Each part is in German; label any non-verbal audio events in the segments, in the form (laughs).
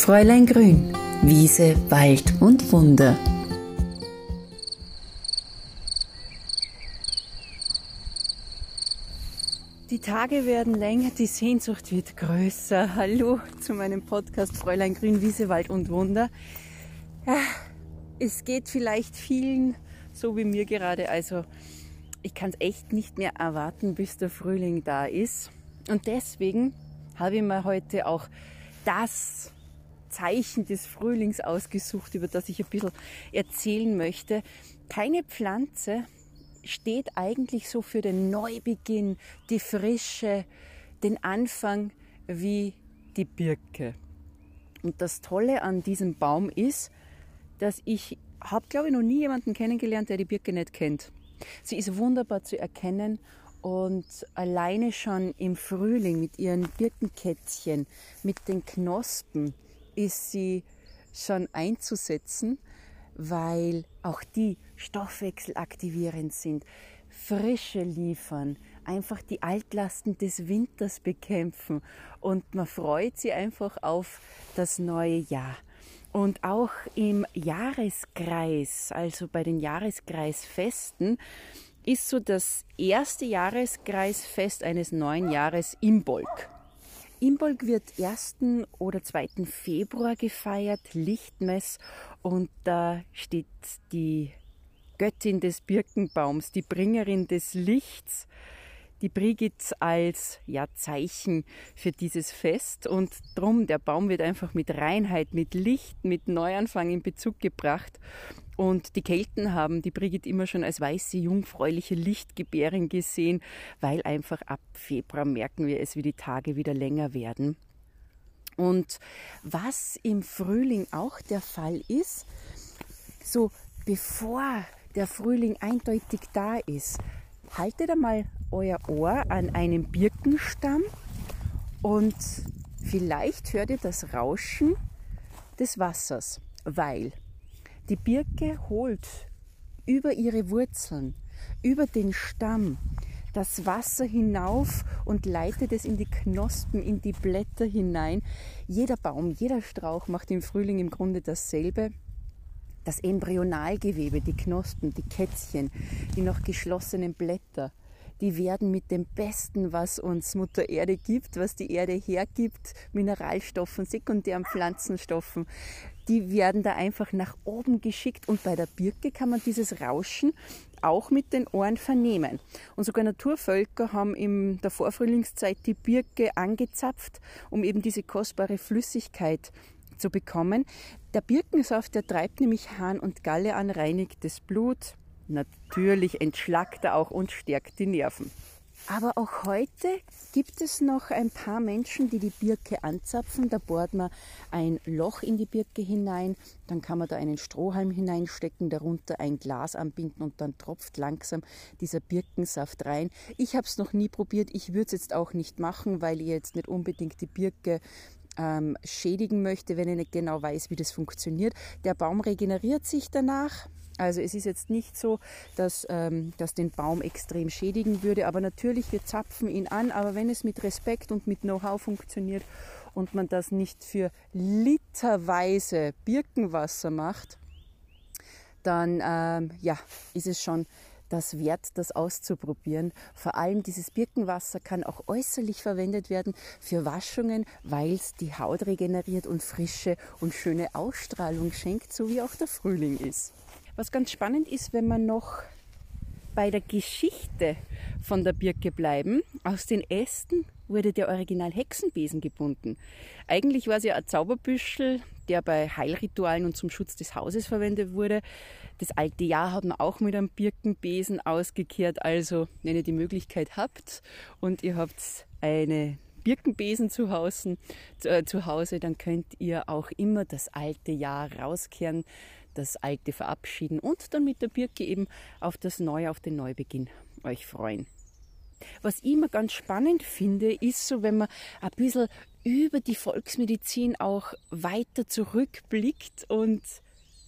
Fräulein Grün, Wiese, Wald und Wunder. Die Tage werden länger, die Sehnsucht wird größer. (laughs) Hallo zu meinem Podcast Fräulein Grün, Wiese, Wald und Wunder. Es geht vielleicht vielen so wie mir gerade. Also ich kann es echt nicht mehr erwarten, bis der Frühling da ist. Und deswegen habe ich mir heute auch das Zeichen des Frühlings ausgesucht, über das ich ein bisschen erzählen möchte. Keine Pflanze steht eigentlich so für den Neubeginn, die Frische, den Anfang wie die Birke. Und das Tolle an diesem Baum ist, dass ich habe, glaube ich, noch nie jemanden kennengelernt, der die Birke nicht kennt. Sie ist wunderbar zu erkennen und alleine schon im Frühling mit ihren Birkenkätzchen, mit den Knospen ist sie schon einzusetzen, weil auch die stoffwechselaktivierend sind, Frische liefern, einfach die Altlasten des Winters bekämpfen und man freut sich einfach auf das neue Jahr. Und auch im Jahreskreis, also bei den Jahreskreisfesten, ist so das erste Jahreskreisfest eines neuen Jahres Imbolg. Imbolg wird 1. oder 2. Februar gefeiert, Lichtmess, und da steht die Göttin des Birkenbaums, die Bringerin des Lichts, die Brigitte als ja, Zeichen für dieses Fest. Und drum, der Baum wird einfach mit Reinheit, mit Licht, mit Neuanfang in Bezug gebracht. Und die Kelten haben die Brigitte immer schon als weiße, jungfräuliche Lichtgebärin gesehen, weil einfach ab Februar merken wir es, wie die Tage wieder länger werden. Und was im Frühling auch der Fall ist, so bevor der Frühling eindeutig da ist, haltet einmal euer Ohr an einem Birkenstamm und vielleicht hört ihr das Rauschen des Wassers, weil die Birke holt über ihre Wurzeln, über den Stamm das Wasser hinauf und leitet es in die Knospen, in die Blätter hinein. Jeder Baum, jeder Strauch macht im Frühling im Grunde dasselbe das Embryonalgewebe, die Knospen, die Kätzchen, die noch geschlossenen Blätter, die werden mit dem Besten, was uns Mutter Erde gibt, was die Erde hergibt, Mineralstoffen, sekundären Pflanzenstoffen, die werden da einfach nach oben geschickt und bei der Birke kann man dieses Rauschen auch mit den Ohren vernehmen. Und sogar Naturvölker haben in der Vorfrühlingszeit die Birke angezapft, um eben diese kostbare Flüssigkeit zu bekommen. Der Birkensaft, der treibt nämlich Hahn und Galle an, reinigt das Blut, natürlich entschlackt er auch und stärkt die Nerven. Aber auch heute gibt es noch ein paar Menschen, die die Birke anzapfen. Da bohrt man ein Loch in die Birke hinein, dann kann man da einen Strohhalm hineinstecken, darunter ein Glas anbinden und dann tropft langsam dieser Birkensaft rein. Ich habe es noch nie probiert, ich würde es jetzt auch nicht machen, weil ich jetzt nicht unbedingt die Birke ähm, schädigen möchte, wenn ich nicht genau weiß, wie das funktioniert. Der Baum regeneriert sich danach. Also es ist jetzt nicht so, dass ähm, das den Baum extrem schädigen würde, aber natürlich, wir zapfen ihn an, aber wenn es mit Respekt und mit Know-how funktioniert und man das nicht für literweise Birkenwasser macht, dann ähm, ja, ist es schon das wert, das auszuprobieren. Vor allem dieses Birkenwasser kann auch äußerlich verwendet werden für Waschungen, weil es die Haut regeneriert und frische und schöne Ausstrahlung schenkt, so wie auch der Frühling ist. Was ganz spannend ist, wenn man noch bei der Geschichte von der Birke bleiben. Aus den Ästen wurde der Original Hexenbesen gebunden. Eigentlich war es ja ein Zauberbüschel, der bei Heilritualen und zum Schutz des Hauses verwendet wurde. Das alte Jahr hat man auch mit einem Birkenbesen ausgekehrt. Also, wenn ihr die Möglichkeit habt und ihr habt eine Birkenbesen zu Hause, äh, zu Hause, dann könnt ihr auch immer das alte Jahr rauskehren, das alte verabschieden und dann mit der Birke eben auf das Neue, auf den Neubeginn euch freuen. Was ich immer ganz spannend finde, ist so, wenn man ein bisschen über die Volksmedizin auch weiter zurückblickt und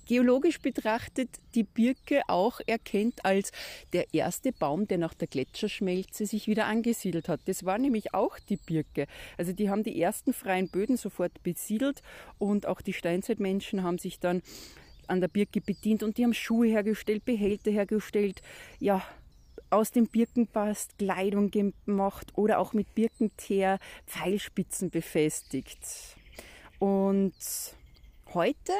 geologisch betrachtet die Birke auch erkennt als der erste Baum, der nach der Gletscherschmelze sich wieder angesiedelt hat. Das war nämlich auch die Birke. Also die haben die ersten freien Böden sofort besiedelt und auch die Steinzeitmenschen haben sich dann an der Birke bedient und die haben Schuhe hergestellt, Behälter hergestellt, ja, aus dem Birkenbast Kleidung gemacht oder auch mit Birkenteer Pfeilspitzen befestigt. Und heute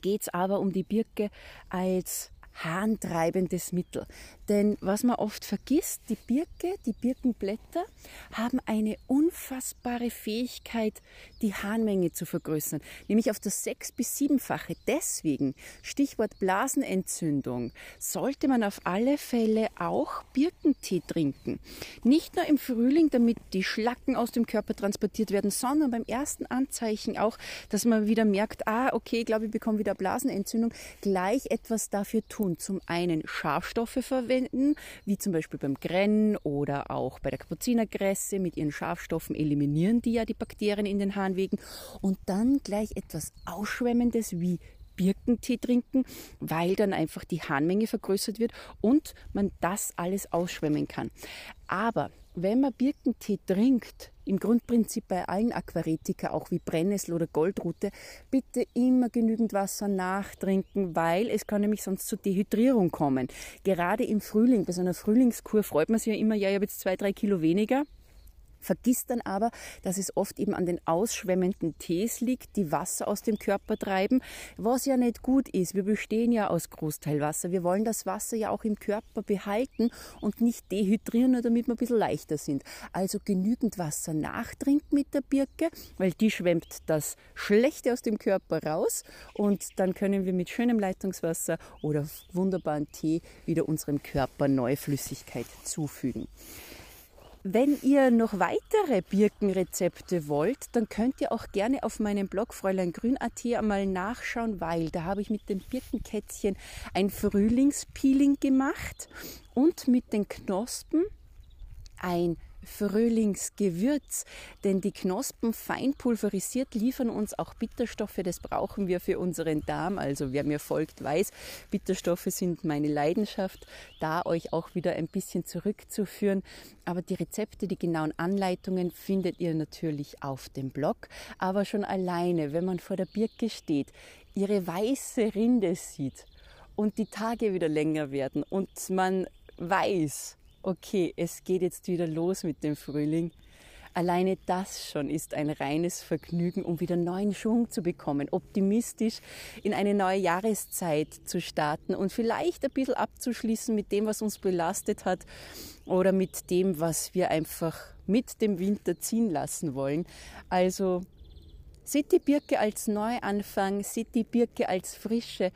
geht es aber um die Birke als harntreibendes Mittel. Denn was man oft vergisst, die Birke, die Birkenblätter haben eine unfassbare Fähigkeit, die Harnmenge zu vergrößern, nämlich auf das sechs- bis siebenfache. Deswegen, Stichwort Blasenentzündung, sollte man auf alle Fälle auch Birkentee trinken. Nicht nur im Frühling, damit die Schlacken aus dem Körper transportiert werden, sondern beim ersten Anzeichen auch, dass man wieder merkt, ah, okay, ich glaube, ich bekomme wieder Blasenentzündung, gleich etwas dafür tun. Zum einen Schafstoffe verwenden, wie zum Beispiel beim Grenn oder auch bei der Kapuzinerkresse. Mit ihren Schafstoffen eliminieren die ja die Bakterien in den Harnwegen. Und dann gleich etwas Ausschwemmendes wie Birkentee trinken, weil dann einfach die Harnmenge vergrößert wird und man das alles ausschwemmen kann. Aber wenn man Birkentee trinkt, im Grundprinzip bei allen Aquaretika, auch wie Brennnessel oder Goldrute, bitte immer genügend Wasser nachtrinken, weil es kann nämlich sonst zur Dehydrierung kommen. Gerade im Frühling, bei so einer Frühlingskur freut man sich ja immer, ja, ich habe jetzt zwei, drei Kilo weniger. Vergisst dann aber, dass es oft eben an den ausschwemmenden Tees liegt, die Wasser aus dem Körper treiben, was ja nicht gut ist. Wir bestehen ja aus Großteil Wasser. Wir wollen das Wasser ja auch im Körper behalten und nicht dehydrieren, nur damit wir ein bisschen leichter sind. Also genügend Wasser nachtrinken mit der Birke, weil die schwemmt das Schlechte aus dem Körper raus und dann können wir mit schönem Leitungswasser oder wunderbaren Tee wieder unserem Körper neue Flüssigkeit zufügen. Wenn ihr noch weitere Birkenrezepte wollt, dann könnt ihr auch gerne auf meinem Blog fräuleingrün.at einmal nachschauen, weil da habe ich mit dem Birkenkätzchen ein Frühlingspeeling gemacht und mit den Knospen ein Frühlingsgewürz, denn die Knospen fein pulverisiert liefern uns auch Bitterstoffe, das brauchen wir für unseren Darm. Also wer mir folgt, weiß, Bitterstoffe sind meine Leidenschaft, da euch auch wieder ein bisschen zurückzuführen. Aber die Rezepte, die genauen Anleitungen findet ihr natürlich auf dem Blog. Aber schon alleine, wenn man vor der Birke steht, ihre weiße Rinde sieht und die Tage wieder länger werden und man weiß, okay, es geht jetzt wieder los mit dem Frühling. Alleine das schon ist ein reines Vergnügen, um wieder neuen Schwung zu bekommen, optimistisch in eine neue Jahreszeit zu starten und vielleicht ein bisschen abzuschließen mit dem, was uns belastet hat oder mit dem, was wir einfach mit dem Winter ziehen lassen wollen. Also seht die Birke als Neuanfang, seht die Birke als Frische,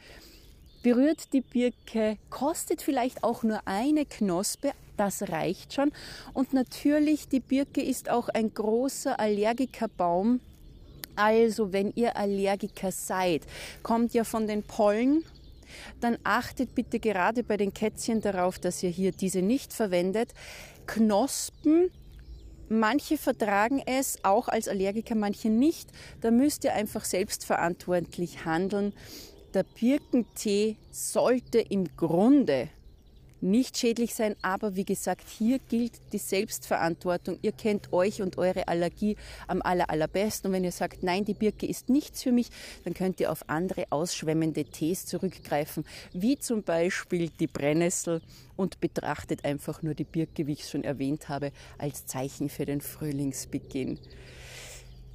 berührt die Birke, kostet vielleicht auch nur eine Knospe, das reicht schon. Und natürlich, die Birke ist auch ein großer Allergikerbaum. Also, wenn ihr Allergiker seid, kommt ja von den Pollen dann achtet bitte gerade bei den Kätzchen darauf, dass ihr hier diese nicht verwendet. Knospen, manche vertragen es, auch als Allergiker, manche nicht. Da müsst ihr einfach selbstverantwortlich handeln. Der Birkentee sollte im Grunde nicht schädlich sein, aber wie gesagt, hier gilt die Selbstverantwortung. Ihr kennt euch und eure Allergie am aller, allerbesten. Und wenn ihr sagt, nein, die Birke ist nichts für mich, dann könnt ihr auf andere ausschwemmende Tees zurückgreifen, wie zum Beispiel die Brennnessel und betrachtet einfach nur die Birke, wie ich schon erwähnt habe, als Zeichen für den Frühlingsbeginn.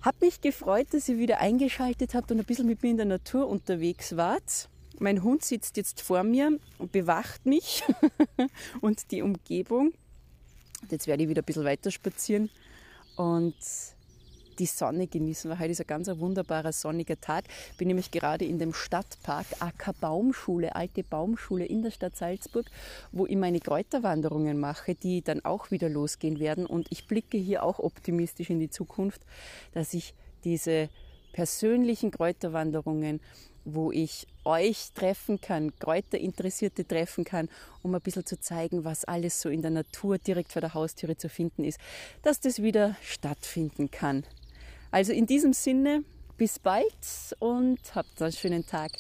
Hab mich gefreut, dass ihr wieder eingeschaltet habt und ein bisschen mit mir in der Natur unterwegs wart. Mein Hund sitzt jetzt vor mir und bewacht mich (laughs) und die Umgebung. Jetzt werde ich wieder ein bisschen weiter spazieren und die Sonne genießen, weil heute ist ein ganz wunderbarer sonniger Tag. Bin nämlich gerade in dem Stadtpark AK Baumschule, alte Baumschule in der Stadt Salzburg, wo ich meine Kräuterwanderungen mache, die dann auch wieder losgehen werden. Und ich blicke hier auch optimistisch in die Zukunft, dass ich diese persönlichen Kräuterwanderungen wo ich euch treffen kann, Kräuterinteressierte treffen kann, um ein bisschen zu zeigen, was alles so in der Natur direkt vor der Haustüre zu finden ist, dass das wieder stattfinden kann. Also in diesem Sinne, bis bald und habt einen schönen Tag.